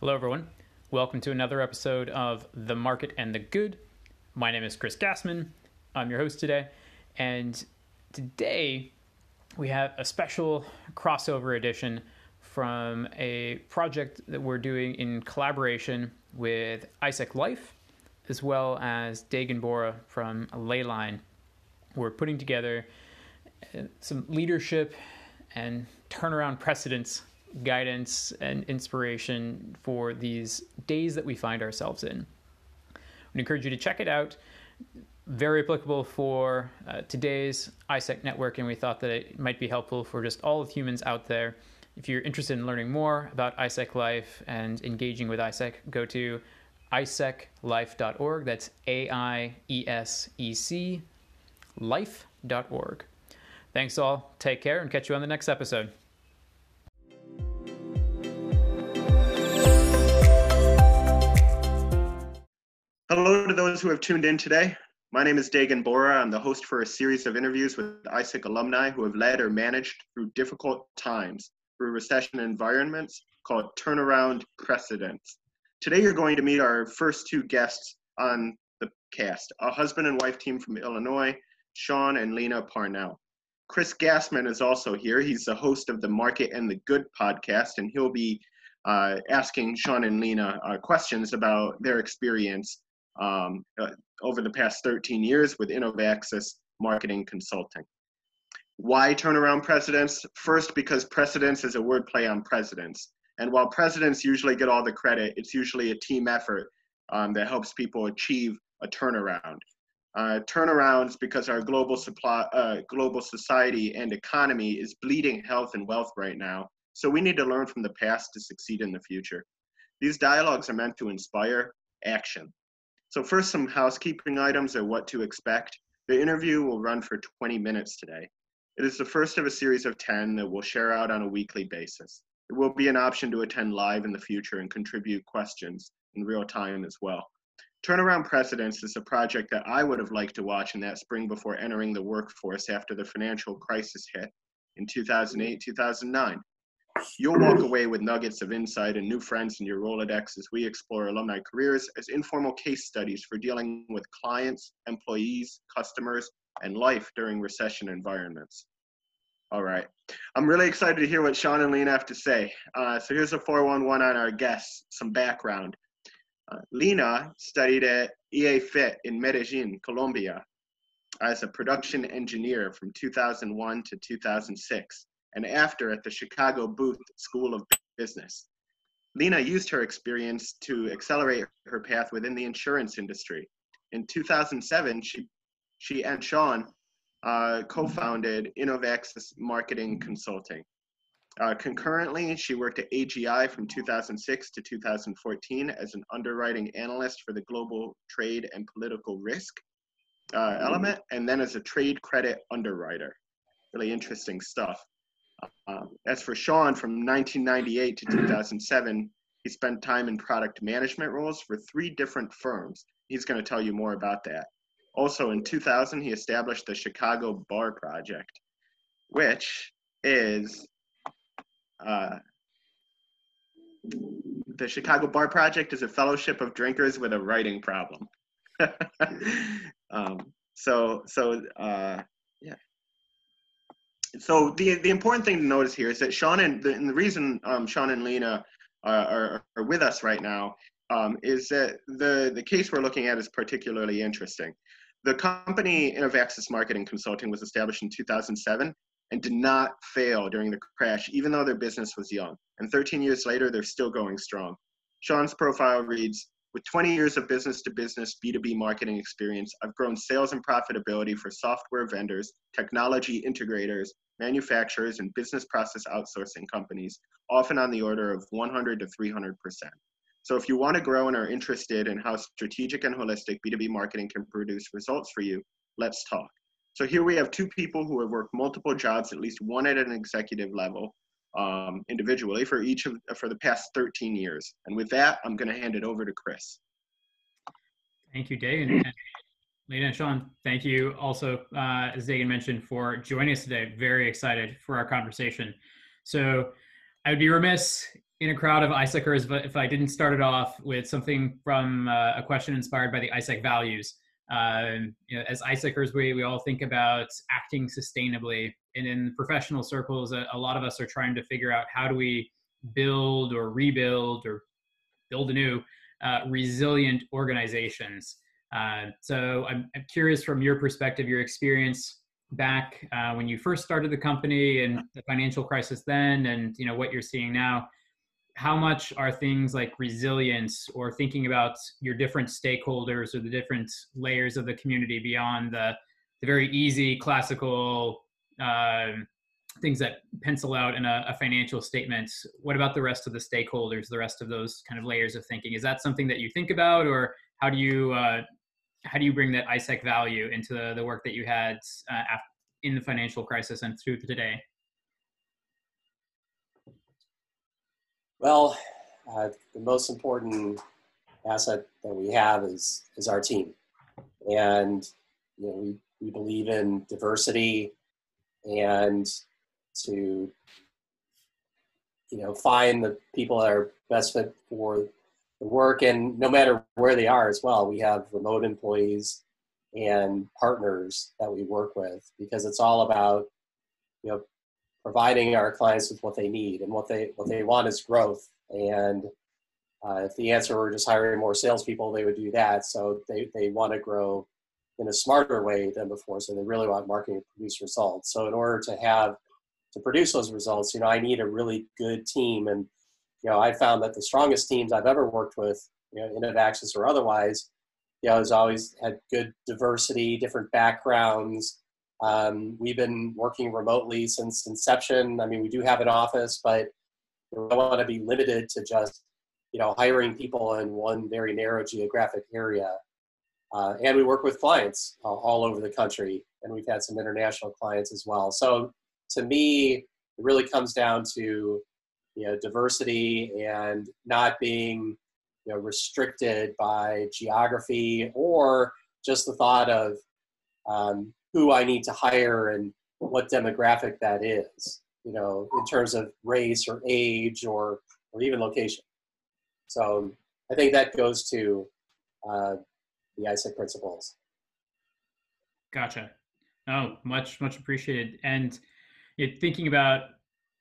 Hello, everyone. Welcome to another episode of The Market and the Good. My name is Chris Gassman. I'm your host today. And today we have a special crossover edition from a project that we're doing in collaboration with AIESEC Life as well as Dagan Bora from Leyline. We're putting together uh, some leadership and turnaround precedents guidance and inspiration for these days that we find ourselves in. I encourage you to check it out. Very applicable for uh, today's AIESEC network, and we thought that it might be helpful for just all of humans out there. If you're interested in learning more about AIESEC Life and engaging with AIESEC, go to aieseclife.org. That's A I E S E C life.org. Thanks all. Take care and catch you on the next episode. Hello to those who have tuned in today. My name is Dagan Bora. I'm the host for a series of interviews with AIESEC alumni who have led or managed through difficult times through recession environments called turnaround precedents. Today, you're going to meet our first two guests on the cast a husband and wife team from Illinois, Sean and Lina Parnell. Chris Gassman is also here. He's the host of the Market and the Good podcast, and he'll be uh, asking Sean and Lina uh, questions about their experience um, uh, over the past 13 years with Innovaxis Marketing Consulting. Why turnaround precedents? First, because precedents is a wordplay on presidents. And while presidents usually get all the credit, it's usually a team effort um, that helps people achieve a turnaround. Uh, turnarounds because our global supply, uh, global society and economy is bleeding health and wealth right now. So we need to learn from the past to succeed in the future. These dialogues are meant to inspire action. So first, some housekeeping items or what to expect. The interview will run for 20 minutes today. It is the first of a series of 10 that we'll share out on a weekly basis. It will be an option to attend live in the future and contribute questions in real time as well. Turnaround Precedents is a project that I would have liked to watch in that spring before entering the workforce after the financial crisis hit in 2008 2009. You'll walk away with nuggets of insight and new friends in your Rolodex as we explore alumni careers as informal case studies for dealing with clients, employees, customers, and life during recession environments. All right. I'm really excited to hear what Sean and Lina have to say. Uh, so here's a 411 on our guests, some background. Uh, Lina studied at EAFIT in Medellin, Colombia, as a production engineer from 2001 to 2006 and after at the Chicago Booth School of Business. Lina used her experience to accelerate her path within the insurance industry. In 2007, she, she and Sean uh, co-founded Innovaxis Marketing Consulting. Uh, concurrently, she worked at AGI from 2006 to 2014 as an underwriting analyst for the global trade and political risk uh, element, and then as a trade credit underwriter. Really interesting stuff. Um, as for Sean, from 1998 to 2007, he spent time in product management roles for three different firms. He's going to tell you more about that. Also, in 2000, he established the Chicago Bar Project, which is uh, the Chicago Bar Project is a fellowship of drinkers with a writing problem. um, so, so uh, so the the important thing to notice here is that Sean and the, and the reason um, Sean and Lina uh, are, are with us right now um, is that the the case we're looking at is particularly interesting. The company Innovaxis Marketing Consulting was established in 2007 and did not fail during the crash, even though their business was young. And 13 years later, they're still going strong. Sean's profile reads, with 20 years of business to business B2B marketing experience, I've grown sales and profitability for software vendors, technology integrators, manufacturers, and business process outsourcing companies, often on the order of 100 to 300%. So if you want to grow and are interested in how strategic and holistic B2B marketing can produce results for you, let's talk. So here we have two people who have worked multiple jobs, at least one at an executive level, um, individually for each of for the past 13 years. And with that, I'm going to hand it over to Chris. Thank you, Dave. And, Lena and Sean, thank you also, uh, as Dagan mentioned, for joining us today. Very excited for our conversation. So I would be remiss in a crowd of AIESECers, if I didn't start it off with something from uh, a question inspired by the AIESEC values. Uh, you know, as AIESECers, we, we all think about acting sustainably. And in professional circles, a, a lot of us are trying to figure out how do we build or rebuild or build anew uh, resilient organizations. Uh, so I'm, I'm, curious from your perspective, your experience back uh, when you first started the company and the financial crisis then, and you know what you're seeing now. How much are things like resilience or thinking about your different stakeholders or the different layers of the community beyond the, the very easy classical um, things that pencil out in a, a, financial statement? What about the rest of the stakeholders the rest of those kind of layers of thinking? Is that something that you think about or how do you uh, how do you bring that AIESEC value into the, the work that you had uh, in the financial crisis and through today well uh, the most important asset that we have is is our team. And you know we, we believe in diversity and to you know find the people that are best fit for the work. And no matter where they are as well we have remote employees and partners that we work with because it's all about you know providing our clients with what they need and what they what they want is growth and uh, if the answer were just hiring more salespeople they would do that so they, they want to grow in a smarter way than before so they really want marketing to produce results so in order to have to produce those results, you know, I need a really good team. And, you know, I found that the strongest teams I've ever worked with, you know, in Innovaxis or otherwise, you know, has always had good diversity, different backgrounds. Um, we've been working remotely since inception. I mean, we do have an office, but we don't want to be limited to just, you know, hiring people in one very narrow geographic area. Uh, and we work with clients uh, all over the country, and we've had some international clients as well. So to me, it really comes down to you know diversity and not being you know restricted by geography or just the thought of um, who I need to hire and what demographic that is, you know, in terms of race or age or or even location. So I think that goes to uh, the AIESEC principles. Gotcha. Oh, much much appreciated. And thinking about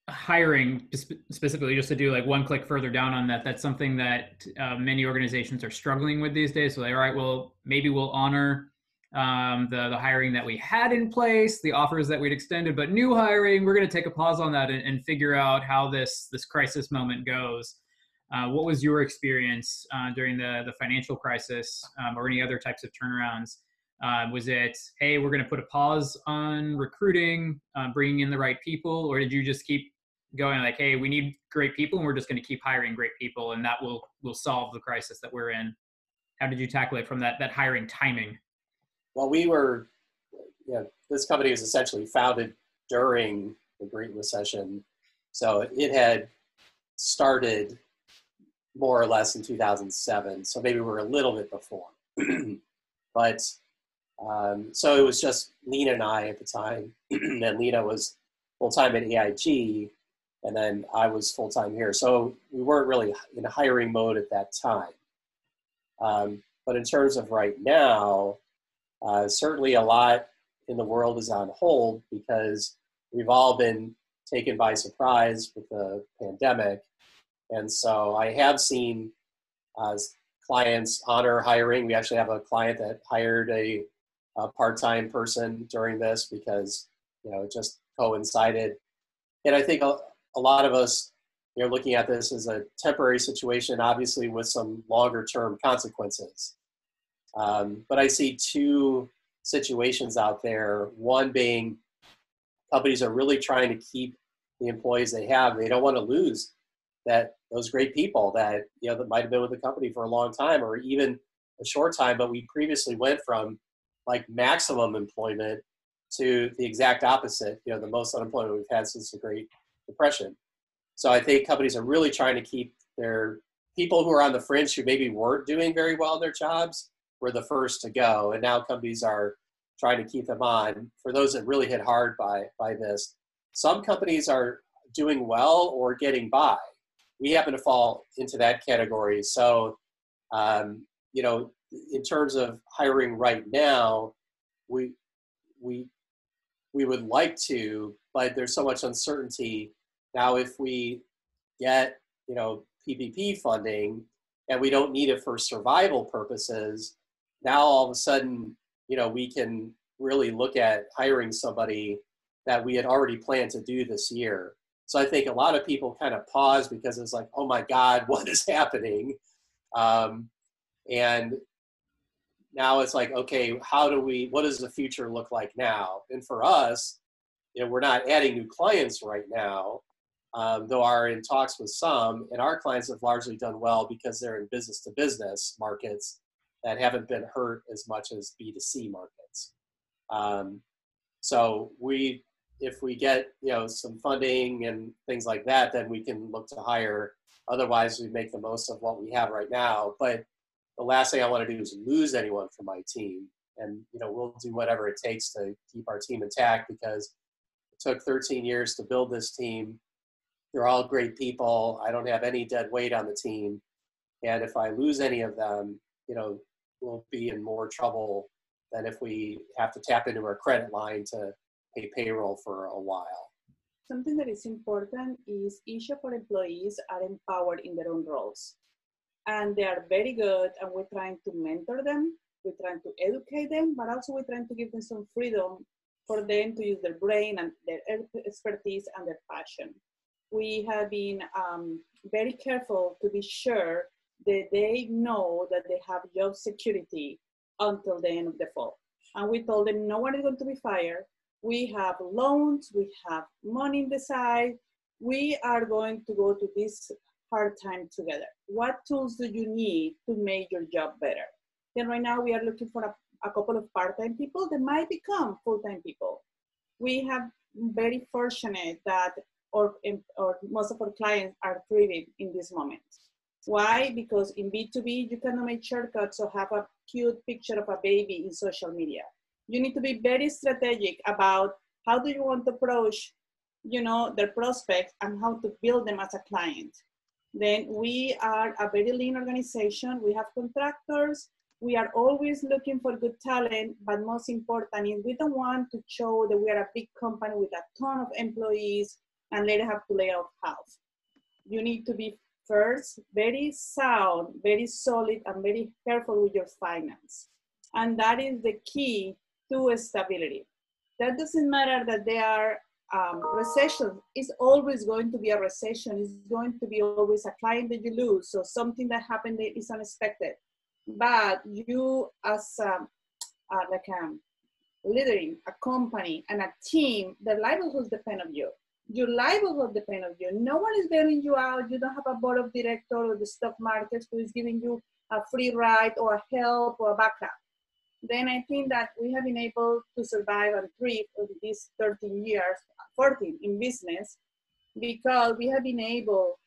hiring specifically just to do like one click further down on that that's something that uh, many organizations are struggling with these days so like all right well maybe we'll honor um, the, the hiring that we had in place the offers that we'd extended but new hiring we're going to take a pause on that and, and, figure out how this this crisis moment goes uh, what was your experience uh, during the the financial crisis um, or any other types of turnarounds uh, was it, hey, we're going to put a pause on recruiting, uh, bringing in the right people, or did you just keep going like, hey, we need great people, and we're just going to keep hiring great people, and that will will solve the crisis that we're in? How did you tackle it from that that hiring timing? Well, we were, yeah, this company was essentially founded during the Great Recession, so it had started more or less in 2007. So maybe we are a little bit before, but um, so it was just Lina and I at the time, and Lina was full time at AIG, and then I was full time here. So we weren't really in hiring mode at that time. Um, but in terms of right now, uh, certainly a lot in the world is on hold because we've all been taken by surprise with the pandemic. And so I have seen uh, clients honor hiring. We actually have a client that hired a a part-time person during this because you know it just coincided and i think a, a lot of us you looking at this as a temporary situation obviously with some longer term consequences um, but i see two situations out there one being companies are really trying to keep the employees they have they don't want to lose that those great people that you know that might have been with the company for a long time or even a short time but we previously went from like maximum employment to the exact opposite, you know, the most unemployment we've had since the Great Depression. So I think companies are really trying to keep their people who are on the fringe who maybe weren't doing very well in their jobs were the first to go. And now companies are trying to keep them on. For those that really hit hard by, by this, some companies are doing well or getting by. we happen to fall into that category. So, um, you know, in terms of hiring right now, we we we would like to, but there's so much uncertainty. Now, if we get you know PPP funding and we don't need it for survival purposes, now all of a sudden, you know, we can really look at hiring somebody that we had already planned to do this year. So I think a lot of people kind of pause because it's like, oh my God, what is happening? Um, and now it's like, okay, how do we, what does the future look like now? And for us, you know, we're not adding new clients right now, um, though are in talks with some, and our clients have largely done well because they're in business to business markets that haven't been hurt as much as B2C markets. Um, so we, if we get you know some funding and things like that, then we can look to hire. Otherwise, we make the most of what we have right now. But the last thing I want to do is lose anyone from my team. And you know, we'll do whatever it takes to keep our team intact because it took 13 years to build this team. They're all great people. I don't have any dead weight on the team. And if I lose any of them, you know, we'll be in more trouble than if we have to tap into our credit line to pay payroll for a while. Something that is important is each of our employees are empowered in their own roles. And they are very good, and we're trying to mentor them, we're trying to educate them, but also we're trying to give them some freedom for them to use their brain and their expertise and their passion. We have been um, very careful to be sure that they know that they have job security until the end of the fall. And we told them no one is going to be fired. We have loans, we have money in the side. We are going to go to this hard time together. What tools do you need to make your job better? Then right now we are looking for a, a couple of part-time people that might become full-time people. We have very fortunate that or, or most of our clients are thriving in this moment. Why? Because in B2B, you cannot make shortcuts or have a cute picture of a baby in social media. You need to be very strategic about how do you want to approach, you know, their prospects and how to build them as a client. Then we are a very lean organization. We have contractors. We are always looking for good talent, but most important is we don't want to show that we are a big company with a ton of employees and later have to lay off half. You need to be first very sound, very solid, and very careful with your finance. And that is the key to stability. That doesn't matter that there are um, recessions. It's always going to be a recession. It's going to be always a client that you lose. So something that happened that is unexpected. But you as like a leading a company and a team, the livelihoods depend on you your livelihood depends on you. No one is bailing you out. You don't have a board of director or the stock market who is giving you a free ride or a help or a backup. Then I think that we have been able to survive and thrive for these 13 years, 14 in business, because we have been able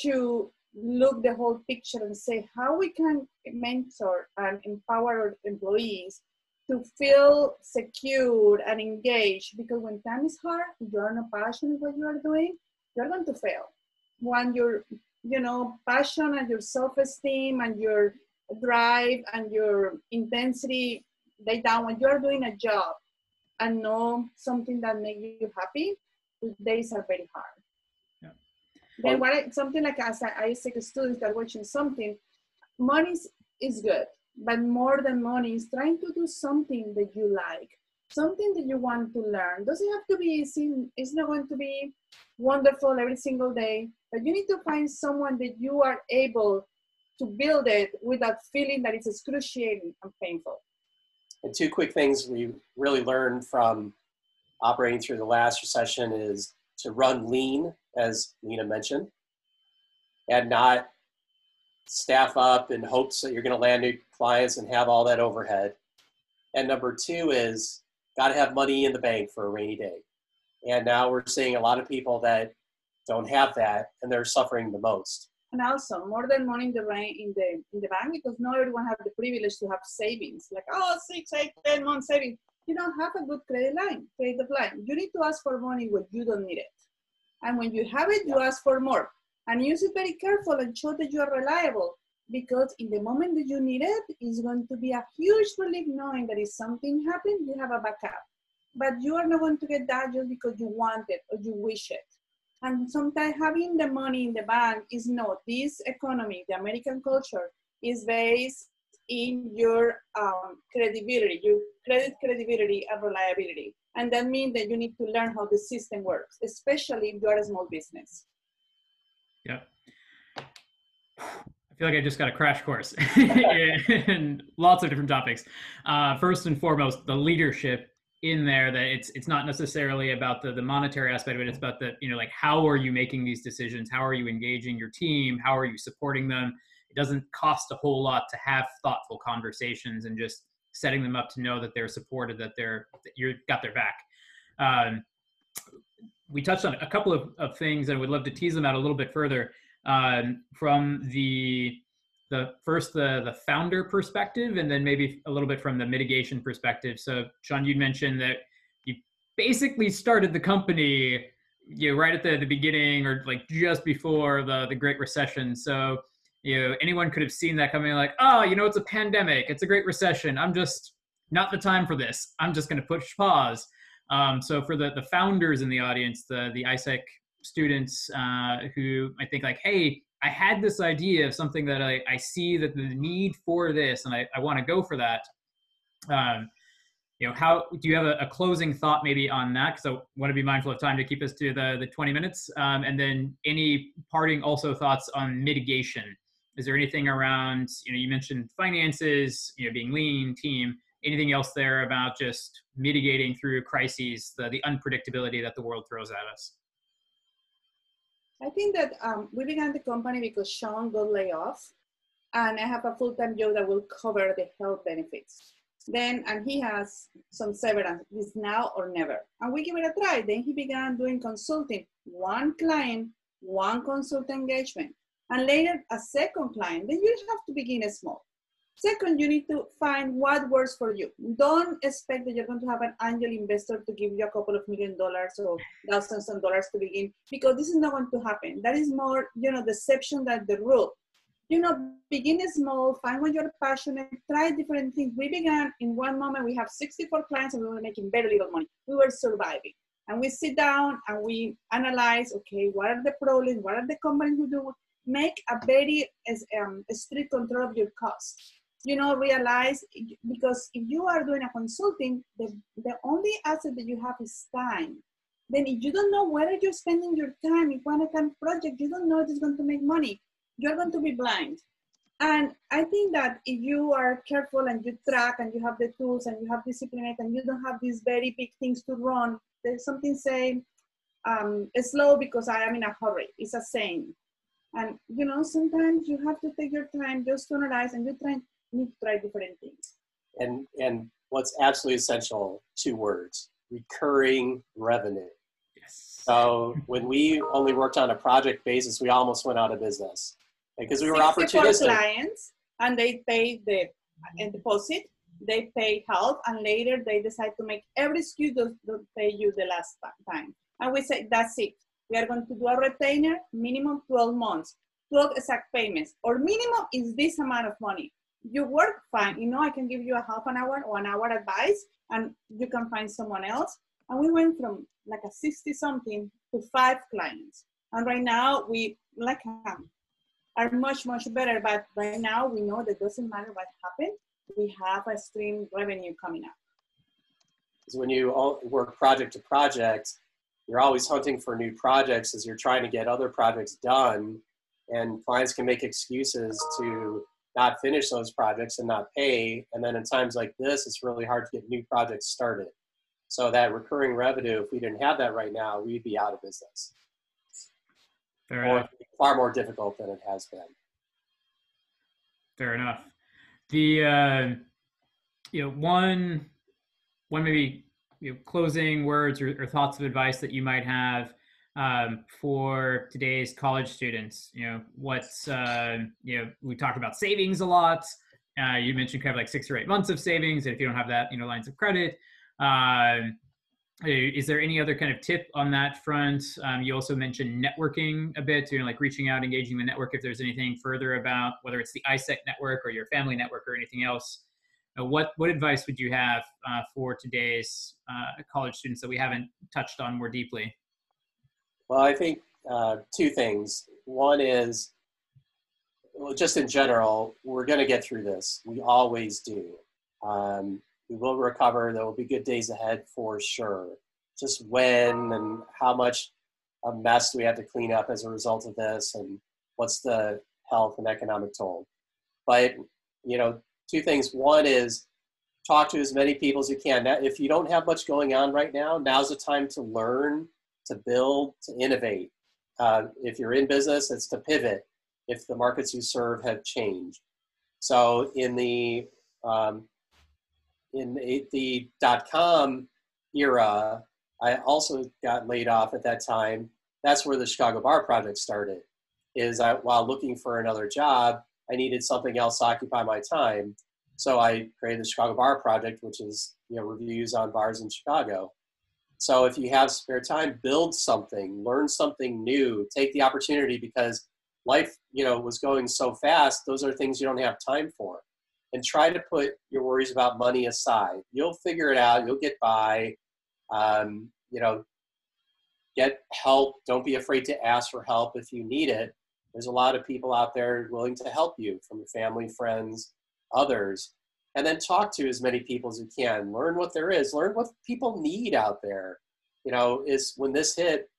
to look the whole picture and say how we can mentor and empower employees to feel secure and engaged because when time is hard, you are not passionate what you are doing, you're going to fail. When your, you know, passion and your self-esteem and your drive and your intensity lay down when you are doing a job and know something that makes you happy, days are very hard. Yeah. Then what I, something like as I, I say to students that watching something, money is good but more than money is trying to do something that you like something that you want to learn. Doesn't have to be easy it's not going to be wonderful every single day but you need to find someone that you are able to build it without feeling that it's excruciating and painful. And two quick things we really learned from operating through the last recession is to run lean as Lina mentioned and not staff up in hopes that you're going to land new clients and have all that overhead. And number two is got to have money in the bank for a rainy day. And now we're seeing a lot of people that don't have that and they're suffering the most. And also more than money in the bank in the in the bank because not everyone has the privilege to have savings. Like oh six, eight, ten months savings. You don't have a good credit line, credit line. You need to ask for money when you don't need it. And when you have it, you ask for more and use it very careful and show that you are reliable because in the moment that you need it, it's going to be a huge relief knowing that if something happens, you have a backup. But you are not going to get that just because you want it or you wish it. And sometimes having the money in the bank is not. This economy, the American culture, is based in your um, credibility, your credit credibility and reliability. And that means that you need to learn how the system works, especially if you are a small business. Yeah. I feel like I just got a crash course in lots of different topics. Uh, first and foremost, the leadership in there that it's it's not necessarily about the the monetary aspect of it. It's about the you know like how are you making these decisions? How are you engaging your team? How are you supporting them? It doesn't cost a whole lot to have thoughtful conversations and just setting them up to know that they're supported, that they're that you got their back. Um, we touched on a couple of, of things and would love to tease them out a little bit further um, from the the first the the founder perspective and then maybe a little bit from the mitigation perspective. So sean you mentioned that you basically started the company you know, right at the, the beginning or like just before the the great recession. So you know anyone could have seen that coming like oh you know it's a pandemic. It's a great recession. I'm just not the time for this. I'm just going to push pause um, so for the the founders in the audience the the AIESEC students uh, who i think like hey i had this idea of something that i, I see that the need for this and i, I want to go for that. Um, you know how do you have a, a closing thought maybe on that? Because i want to be mindful of time to keep us to the the 20 minutes. Um, and then any parting also thoughts on mitigation? Is there anything around you know you mentioned finances you know being lean team anything else there about just mitigating through crises the, the unpredictability that the world throws at us I think that um, we began the company because Sean got laid off, and I have a full-time job that will cover the health benefits. Then, and he has some severance. It's now or never, and we give it a try. Then he began doing consulting, one client, one consult engagement, and later a second client. Then you have to begin small. Second, you need to find what works for you. Don't expect that you're going to have an angel investor to give you a couple of million dollars or thousands of dollars to begin, because this is not going to happen. That is more, you know, deception than the rule. You know, begin small, find what you're passionate, try different things. We began in one moment, we have 64 clients and we were making very little money. We were surviving. And we sit down and we analyze, okay, what are the problems? What are the companies who do? Make a very um, strict control of your costs you know, realize because if you are doing a consulting, the, the only asset that you have is time. Then if you don't know whether you're spending your time in one kind of project, you don't know if it's going to make money. You're going to be blind. And I think that if you are careful and you track and you have the tools and you have discipline and you don't have these very big things to run, there's something saying, um, slow because I am in a hurry. It's a saying. And you know, sometimes you have to take your time just to analyze and you try need to try different things. And and what's absolutely essential, two words, recurring revenue. yes So when we only worked on a project basis, we almost went out of business because we were 64 opportunistic. clients and they pay the and deposit, they pay half, and later they decide to make every SKU to, to pay you the last time. And we say, that's it. We are going to do a retainer, minimum 12 months, 12 exact payments, or minimum is this amount of money you work fine. You know, I can give you a half an hour or an hour advice and you can find someone else. And we went from like a 60 something to five clients. And right now we like um, are much, much better. But right now we know that doesn't matter what happened. We have a stream revenue coming up. Because when you work project to project, you're always hunting for new projects as you're trying to get other projects done. And clients can make excuses to not finish those projects and not pay. And then in times like this, it's really hard to get new projects started. So that recurring revenue, if we didn't have that right now, we'd be out of business. fair Or enough far more difficult than it has been. fair enough the uh you know one one maybe you know closing words or, or thoughts of advice that you might have um, for today's college students you know what's uh, you know we talked about savings a lot uh, you mentioned kind of like six or eight months of savings and if you don't have that you know lines of credit um, is there any other kind of tip on that front? Um, you also mentioned networking a bit, you know, like reaching out, engaging the network. If there's anything further about whether it's the AIESEC network or your family network or anything else, uh, what what advice would you have uh, for today's uh, college students that we haven't touched on more deeply? Well, I think uh, two things. One is, well, just in general, we're going to get through this. We always do. Um, we will recover. There will be good days ahead for sure. Just when and how much a mess do we have to clean up as a result of this, and what's the health and economic toll? But you know, two things. One is talk to as many people as you can. Now, if you don't have much going on right now, now's the time to learn, to build, to innovate. Uh, if you're in business, it's to pivot if the markets you serve have changed. So in the um, in the, dot com era, I also got laid off at that time. That's where the Chicago Bar Project started. Is I, while looking for another job, I needed something else to occupy my time. So I created the Chicago Bar Project, which is you know reviews on bars in Chicago. So if you have spare time, build something, learn something new, take the opportunity because life you know was going so fast. Those are things you don't have time for and try to put your worries about money aside. You'll figure it out. You'll get by. Um, you know, get help. Don't be afraid to ask for help if you need it. There's a lot of people out there willing to help you from your family, friends, others. And then talk to as many people as you can. Learn what there is. Learn what people need out there. You know, is when this hit,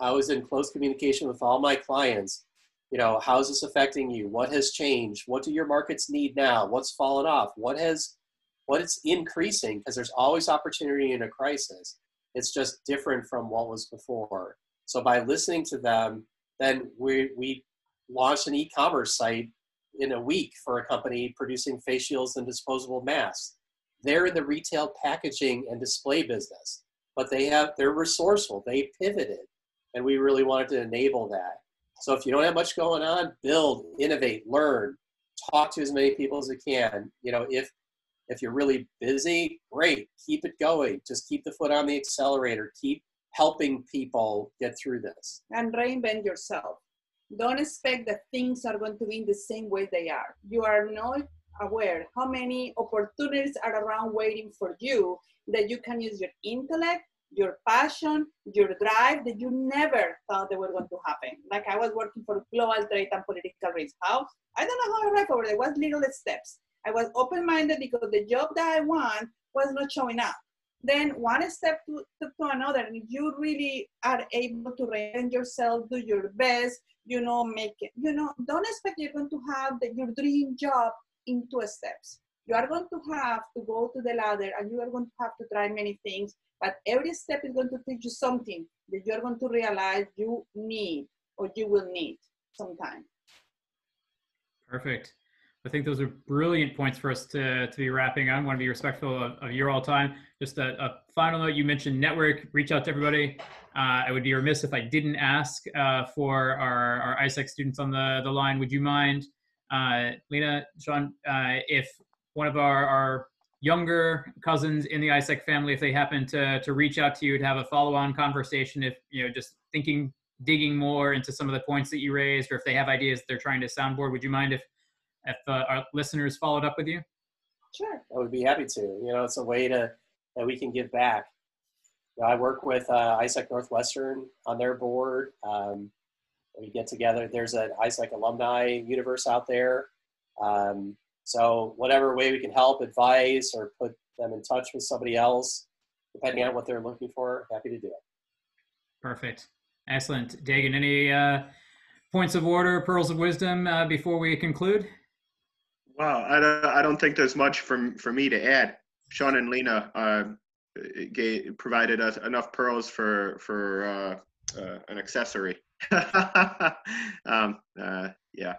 I was in close communication with all my clients. You know how is this affecting you? What has changed? What do your markets need now? What's fallen off? What has what is increasing? Because there's always opportunity in a crisis. It's just different from what was before. So by listening to them then we we launched an e-commerce site in a week for a company producing face shields and disposable masks they're in the retail packaging and display business but they have they're resourceful they pivoted and we really wanted to enable that so if you don't have much going on, build, innovate, learn, talk to as many people as you can. You know, if if you're really busy, great, keep it going. Just keep the foot on the accelerator. Keep helping people get through this. And reinvent yourself. Don't expect that things are going to be in the same way they are. You are not aware how many opportunities are around waiting for you that you can use your intellect your passion, your drive that you never thought they were going to happen. Like I was working for global trade and political risk. How? I don't know how I arrived over there. was little steps. I was open-minded because the job that I want was not showing up. Then one step to, to, another, and you really are able to reinvent yourself, do your best, you know, make it, you know, don't expect you're going to have the, your dream job in two steps. You are going to have to go to the ladder and you are going to have to try many things but every step is going to teach you something that you're going to realize you need or you will need sometime. Perfect. I think those are brilliant points for us to, to be wrapping on. I want to be respectful of, of your all time. Just a, a, final note, you mentioned network, reach out to everybody. Uh, I would be remiss if I didn't ask uh, for our, our AIESEC students on the, the line. Would you mind, uh, Lina, Sean, uh, if one of our, our younger cousins in the AIESEC family, if they happen to to reach out to you to have a follow-on conversation, if you know, just thinking, digging more into some of the points that you raised, or if they have ideas they're trying to soundboard, would you mind if if uh, our listeners followed up with you? Sure, I would be happy to. You know, it's a way to that we can give back. You know, I work with uh, AIESEC Northwestern on their board. Um, we get together. There's an AIESEC alumni universe out there. Um, so whatever way we can help, advise, or put them in touch with somebody else, depending on what they're looking for, happy to do it. Perfect. Excellent. Dagan, any uh, points of order, pearls of wisdom uh, before we conclude? Wow, I don't, I don't think there's much for, for me to add. Sean and Lina uh, gave, provided us enough pearls for, for uh, uh, an accessory. um, uh, yeah.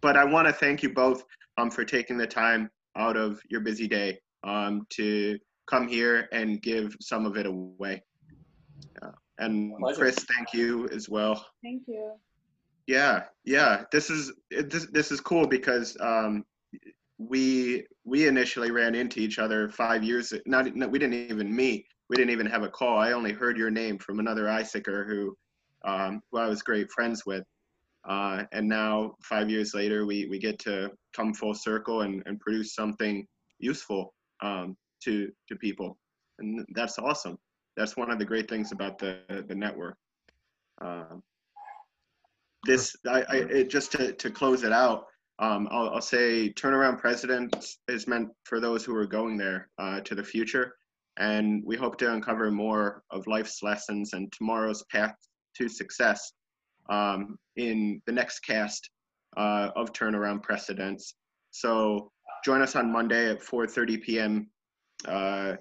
but I want to thank you both um, for taking the time out of your busy day um, to come here and give some of it away. Uh, and Pleasure. Chris, thank you as well. Thank you. Yeah, yeah. This is this this is cool because um, we we initially ran into each other five years. Not we didn't even meet. we didn't even have a call. I only heard your name from another AIESECer who, um, who I was great friends with. Uh, and now, five years later, we, we get to come full circle and, and produce something useful um, to, to people. And that's awesome. That's one of the great things about the, the network. Um, this, I, I it, just to, to close it out, um, I'll, I'll, say turnaround presidents is meant for those who are going there uh, to the future. And we hope to uncover more of life's lessons and tomorrow's path to success um, in the next cast uh, of Turnaround Precedents. So join us on Monday at 4.30 p.m. Uh,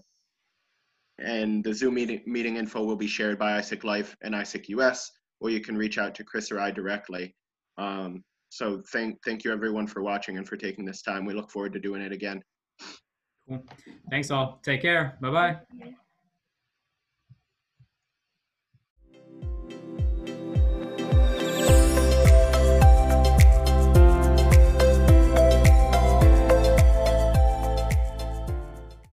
and the Zoom meeting, meeting info will be shared by AIESEC Life and AIESEC US, or you can reach out to Chris or I directly. Um, so thank thank you everyone for watching and for taking this time. We look forward to doing it again. Cool. Thanks all. Take care. Bye bye.